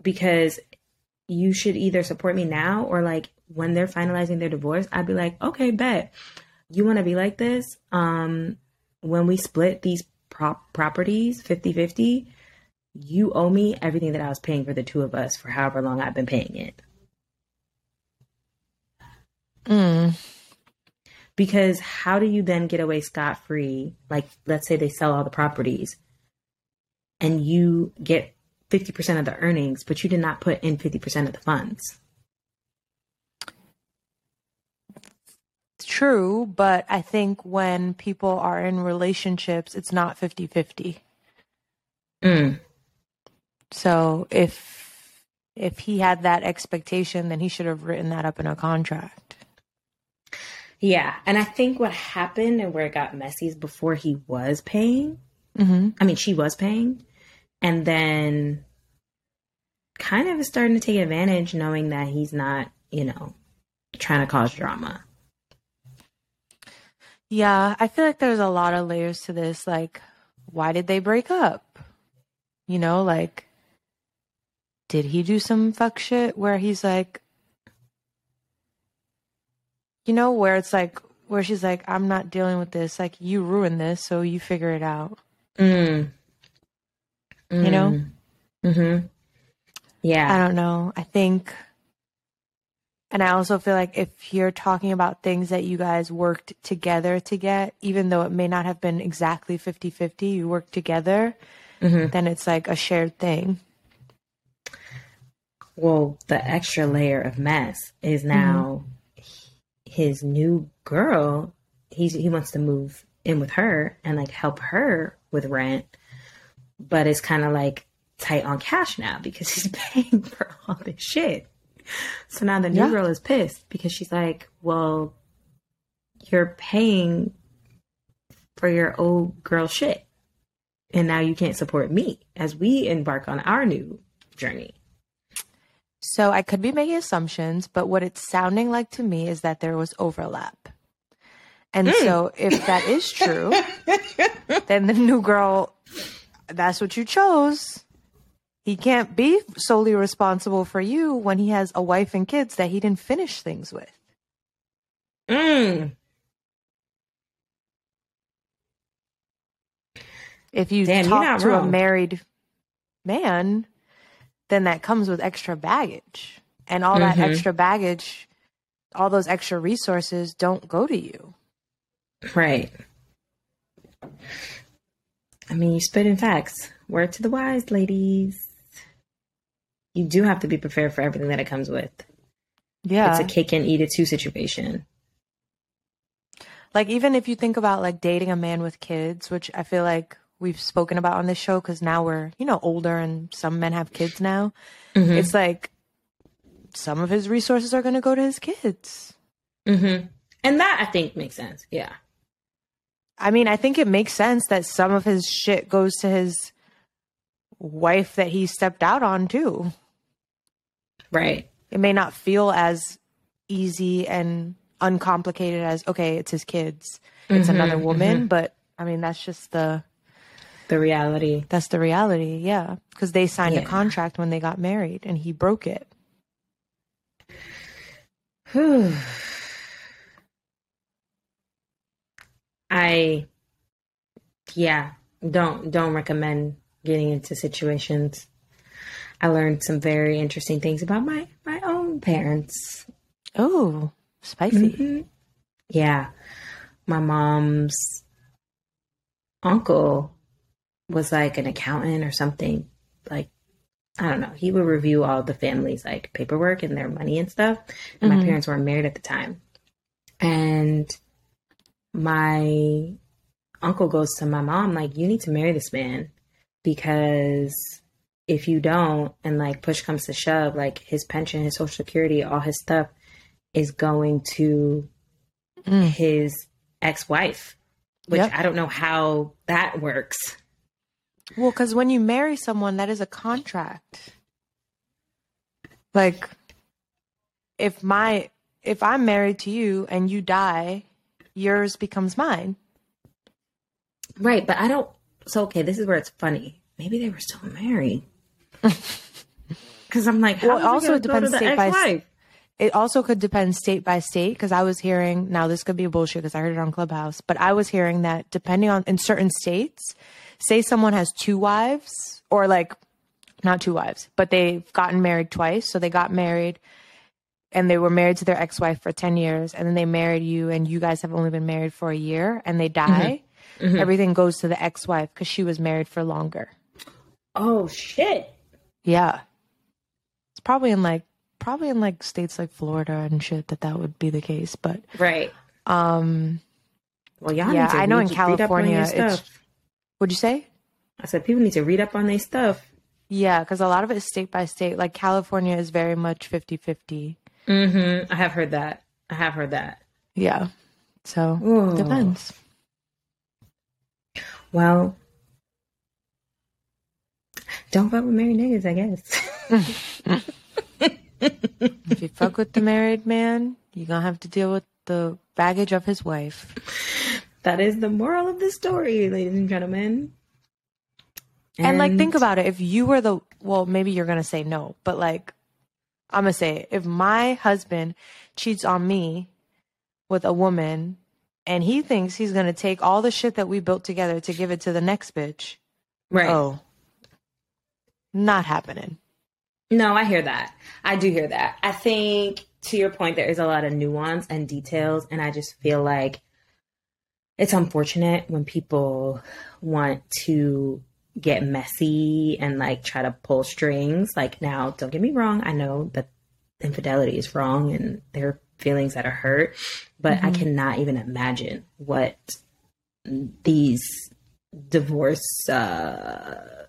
[SPEAKER 1] because you should either support me now or like when they're finalizing their divorce, I'd be like, okay, bet you want to be like this. Um, when we split these prop properties 50 50, you owe me everything that I was paying for the two of us for however long I've been paying it.
[SPEAKER 4] Mm.
[SPEAKER 1] Because how do you then get away scot free? Like, let's say they sell all the properties and you get 50% of the earnings, but you did not put in 50% of the funds.
[SPEAKER 4] True, but I think when people are in relationships, it's not 50 50.
[SPEAKER 1] Mm.
[SPEAKER 4] So if if he had that expectation, then he should have written that up in a contract.
[SPEAKER 1] Yeah. And I think what happened and where it got messy is before he was paying.
[SPEAKER 4] Mm-hmm.
[SPEAKER 1] I mean, she was paying. And then kind of is starting to take advantage knowing that he's not, you know, trying to cause drama.
[SPEAKER 4] Yeah, I feel like there's a lot of layers to this. Like, why did they break up? You know, like, did he do some fuck shit where he's like, you know, where it's like, where she's like, I'm not dealing with this. Like, you ruined this, so you figure it out.
[SPEAKER 1] Mm.
[SPEAKER 4] You know?
[SPEAKER 1] Mm-hmm. Yeah.
[SPEAKER 4] I don't know. I think, and I also feel like if you're talking about things that you guys worked together to get, even though it may not have been exactly 50 50, you worked together,
[SPEAKER 1] Mhm.
[SPEAKER 4] then it's like a shared thing.
[SPEAKER 1] Well, the extra layer of mess is now his new girl. He's he wants to move in with her and like help her with rent, but it's kind of like tight on cash now because he's paying for all this shit. So now the new
[SPEAKER 4] Yeah.
[SPEAKER 1] girl is pissed because she's like, "Well, you're paying for your old girl shit, and now you can't support me as we embark on our new journey."
[SPEAKER 4] So I could be making assumptions, but what it's sounding like to me is that there was overlap. And so if that is true, then the new girl, that's what you chose. He can't be solely responsible for you when he has a wife and kids that he didn't finish things with.
[SPEAKER 1] Mm.
[SPEAKER 4] If you
[SPEAKER 1] Damn,
[SPEAKER 4] talk to a married man, then that comes with extra baggage. And all that
[SPEAKER 1] Mhm.
[SPEAKER 4] extra baggage, all those extra resources don't go to you.
[SPEAKER 1] Right. I mean, you spit in facts. Word to the wise, ladies. you do have to be prepared for everything that it comes with.
[SPEAKER 4] Yeah.
[SPEAKER 1] It's a cake and eat it too situation.
[SPEAKER 4] like even if you think about like dating a man with kids, which I feel like we've spoken about on this show because now we're, you know, older and some men have kids now.
[SPEAKER 1] Mm-hmm.
[SPEAKER 4] It's like some of his resources are going to go to his kids.
[SPEAKER 1] Mm-hmm. And that I think makes sense. Yeah.
[SPEAKER 4] I mean, I think it makes sense that some of his shit goes to his wife that he stepped out on too.
[SPEAKER 1] Right.
[SPEAKER 4] It may not feel as easy and uncomplicated as okay, it's his kids, it's
[SPEAKER 1] Mhm,
[SPEAKER 4] another woman,
[SPEAKER 1] mhm.
[SPEAKER 4] but I mean that's just the
[SPEAKER 1] The reality.
[SPEAKER 4] that's the reality, yeah, because they signed a contract when they got married and he broke it.
[SPEAKER 1] Whew. I yeah, don't don't recommend getting into situations. I learned some very interesting things about my my own parents.
[SPEAKER 4] Oh, spicy.
[SPEAKER 1] Mhm. Yeah. My mom's uncle was like an accountant or something. Like, I don't know. He would review all the family's like paperwork and their money and stuff. And
[SPEAKER 4] Mhm.
[SPEAKER 1] My parents weren't married at the time. And my uncle goes to my mom, like, you need to marry this man because if you don't, and like push comes to shove, like his pension, his social security, all his stuff is going to
[SPEAKER 4] Mm.
[SPEAKER 1] his ex-wife which
[SPEAKER 4] Yep.
[SPEAKER 1] i don't know how that works
[SPEAKER 4] Well, because when you marry someone, that is a contract. Like, if my if I'm married to you and you die, yours becomes mine.
[SPEAKER 1] right but i don't so okay this is where it's funny maybe they were still married because i'm like
[SPEAKER 4] Well,
[SPEAKER 1] how
[SPEAKER 4] also
[SPEAKER 1] also
[SPEAKER 4] it depends state by
[SPEAKER 1] ex-wife?
[SPEAKER 4] It also could depend state by state because I was hearing now this could be bullshit because I heard it on Clubhouse, but I was hearing that depending on in certain states, say someone has two wives or like not two wives, but they've gotten married twice, so they got married and they were married to their ex-wife for 10 years and then they married you and you guys have only been married for a year and they die, everything goes to the ex-wife because she was married for longer.
[SPEAKER 1] oh shit.
[SPEAKER 4] Yeah. It's probably in like probably in like states like Florida and shit that that would be the case, but
[SPEAKER 1] right.
[SPEAKER 4] um
[SPEAKER 1] well y'all
[SPEAKER 4] Yeah, I know in
[SPEAKER 1] read up on
[SPEAKER 4] California, it's- would you say?
[SPEAKER 1] i said people need to read up on their stuff
[SPEAKER 4] Yeah, cuz a lot of it is state by state. Like California is very much 50-50.
[SPEAKER 1] mm-hmm i have heard that i have heard that
[SPEAKER 4] Yeah. So,
[SPEAKER 1] Ooh.
[SPEAKER 4] depends.
[SPEAKER 1] well don't fuck with married niggas i guess
[SPEAKER 4] If you fuck with the married man, you're going to have to deal with the baggage of his wife.
[SPEAKER 1] That is the moral of the story, ladies and gentlemen.
[SPEAKER 4] And, like think about it, if you were the well, maybe you're going to say no, but like I'm going to say it. if my husband cheats on me with a woman and he thinks he's going to take all the shit that we built together to give it to the next bitch.
[SPEAKER 1] right.
[SPEAKER 4] Oh. Not happening.
[SPEAKER 1] No, I hear that. I do hear that. I think to your point, there is a lot of nuance and details, and I just feel like it's unfortunate when people want to get messy and like try to pull strings. Like now, don't get me wrong, I know that infidelity is wrong and there are feelings that are hurt, but I cannot even imagine what these divorce uh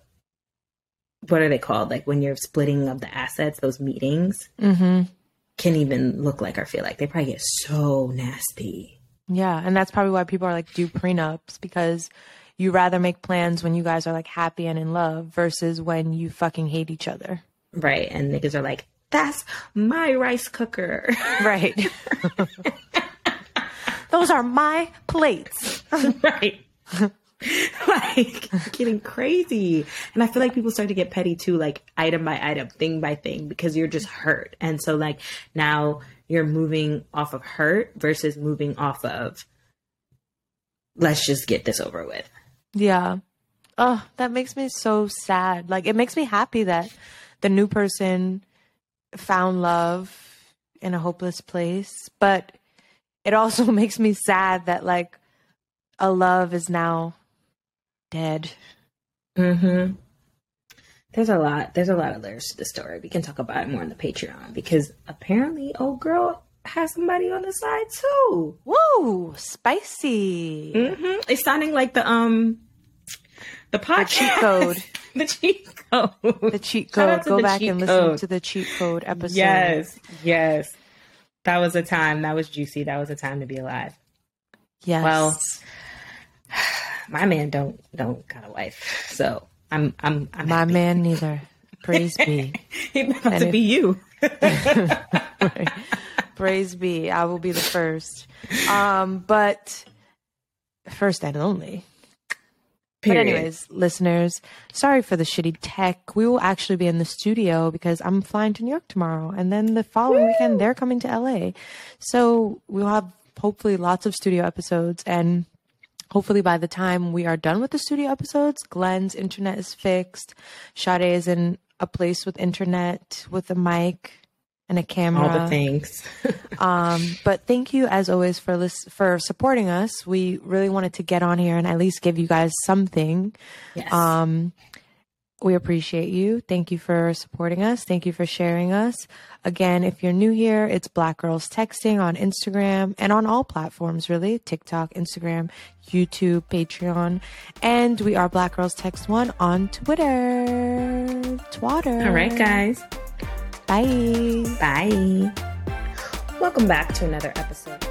[SPEAKER 1] what are they called? Like when you're splitting of the assets, those meetings
[SPEAKER 4] Mhm.
[SPEAKER 1] can even look like or feel like they probably get so nasty.
[SPEAKER 4] Yeah, and that's probably why people are like do prenups because you rather make plans when you guys are like happy and in love versus when you fucking hate each other.
[SPEAKER 1] Right. And niggas are like, that's my rice cooker.
[SPEAKER 4] Right. Those are my plates.
[SPEAKER 1] right. like getting crazy. And I feel like people start to get petty too, like item by item, thing by thing, because you're just hurt. And so like now you're moving off of hurt versus moving off of let's just get this over with.
[SPEAKER 4] Yeah. Oh, that makes me so sad. Like it makes me happy that the new person found love in a hopeless place, but it also makes me sad that like a love is now dead.
[SPEAKER 1] Mm-hmm. there's a lot. There's a lot of layers to the story. We can talk about it more on the Patreon because apparently, old girl has somebody on the side too.
[SPEAKER 4] Whoa, spicy.
[SPEAKER 1] Mm-hmm. It's sounding like the um the podcast.
[SPEAKER 4] cheat code.
[SPEAKER 1] the cheat code.
[SPEAKER 4] The cheat code. Go back and listen
[SPEAKER 1] code.
[SPEAKER 4] to the cheat code episode.
[SPEAKER 1] Yes, yes. That was a time. That was juicy. That was a time to be alive.
[SPEAKER 4] Yes.
[SPEAKER 1] Well, my man don't don't got a wife, so I'm I'm I'm
[SPEAKER 4] my
[SPEAKER 1] happy.
[SPEAKER 4] man neither. Praise be.
[SPEAKER 1] He about
[SPEAKER 4] And
[SPEAKER 1] to
[SPEAKER 4] if-
[SPEAKER 1] be you.
[SPEAKER 4] Praise be. I will be the first. Um, but first and only. But
[SPEAKER 1] Period.
[SPEAKER 4] anyways, listeners, sorry for the shitty tech. We will actually be in the studio because I'm flying to New York tomorrow, and then the following weekend they're coming to LA. So we'll have hopefully lots of studio episodes, and hopefully by the time we are done with the studio episodes, Glenn's internet is fixed. Sade is in a place with internet with a mic and a camera.
[SPEAKER 1] all the things.
[SPEAKER 4] Um, but thank you as always for lis- for supporting us. We really wanted to get on here and at least give you guys something.
[SPEAKER 1] yes.
[SPEAKER 4] Um, we appreciate you. Thank you for supporting us. Thank you for sharing us. Again, if you're new here, it's Black Girls Texting on Instagram and on all platforms, really TikTok, Instagram, YouTube, Patreon. And we are Black Girls Text One on Twitter. Twitter.
[SPEAKER 1] all right, guys.
[SPEAKER 4] Bye.
[SPEAKER 1] Bye. Welcome back to another episode.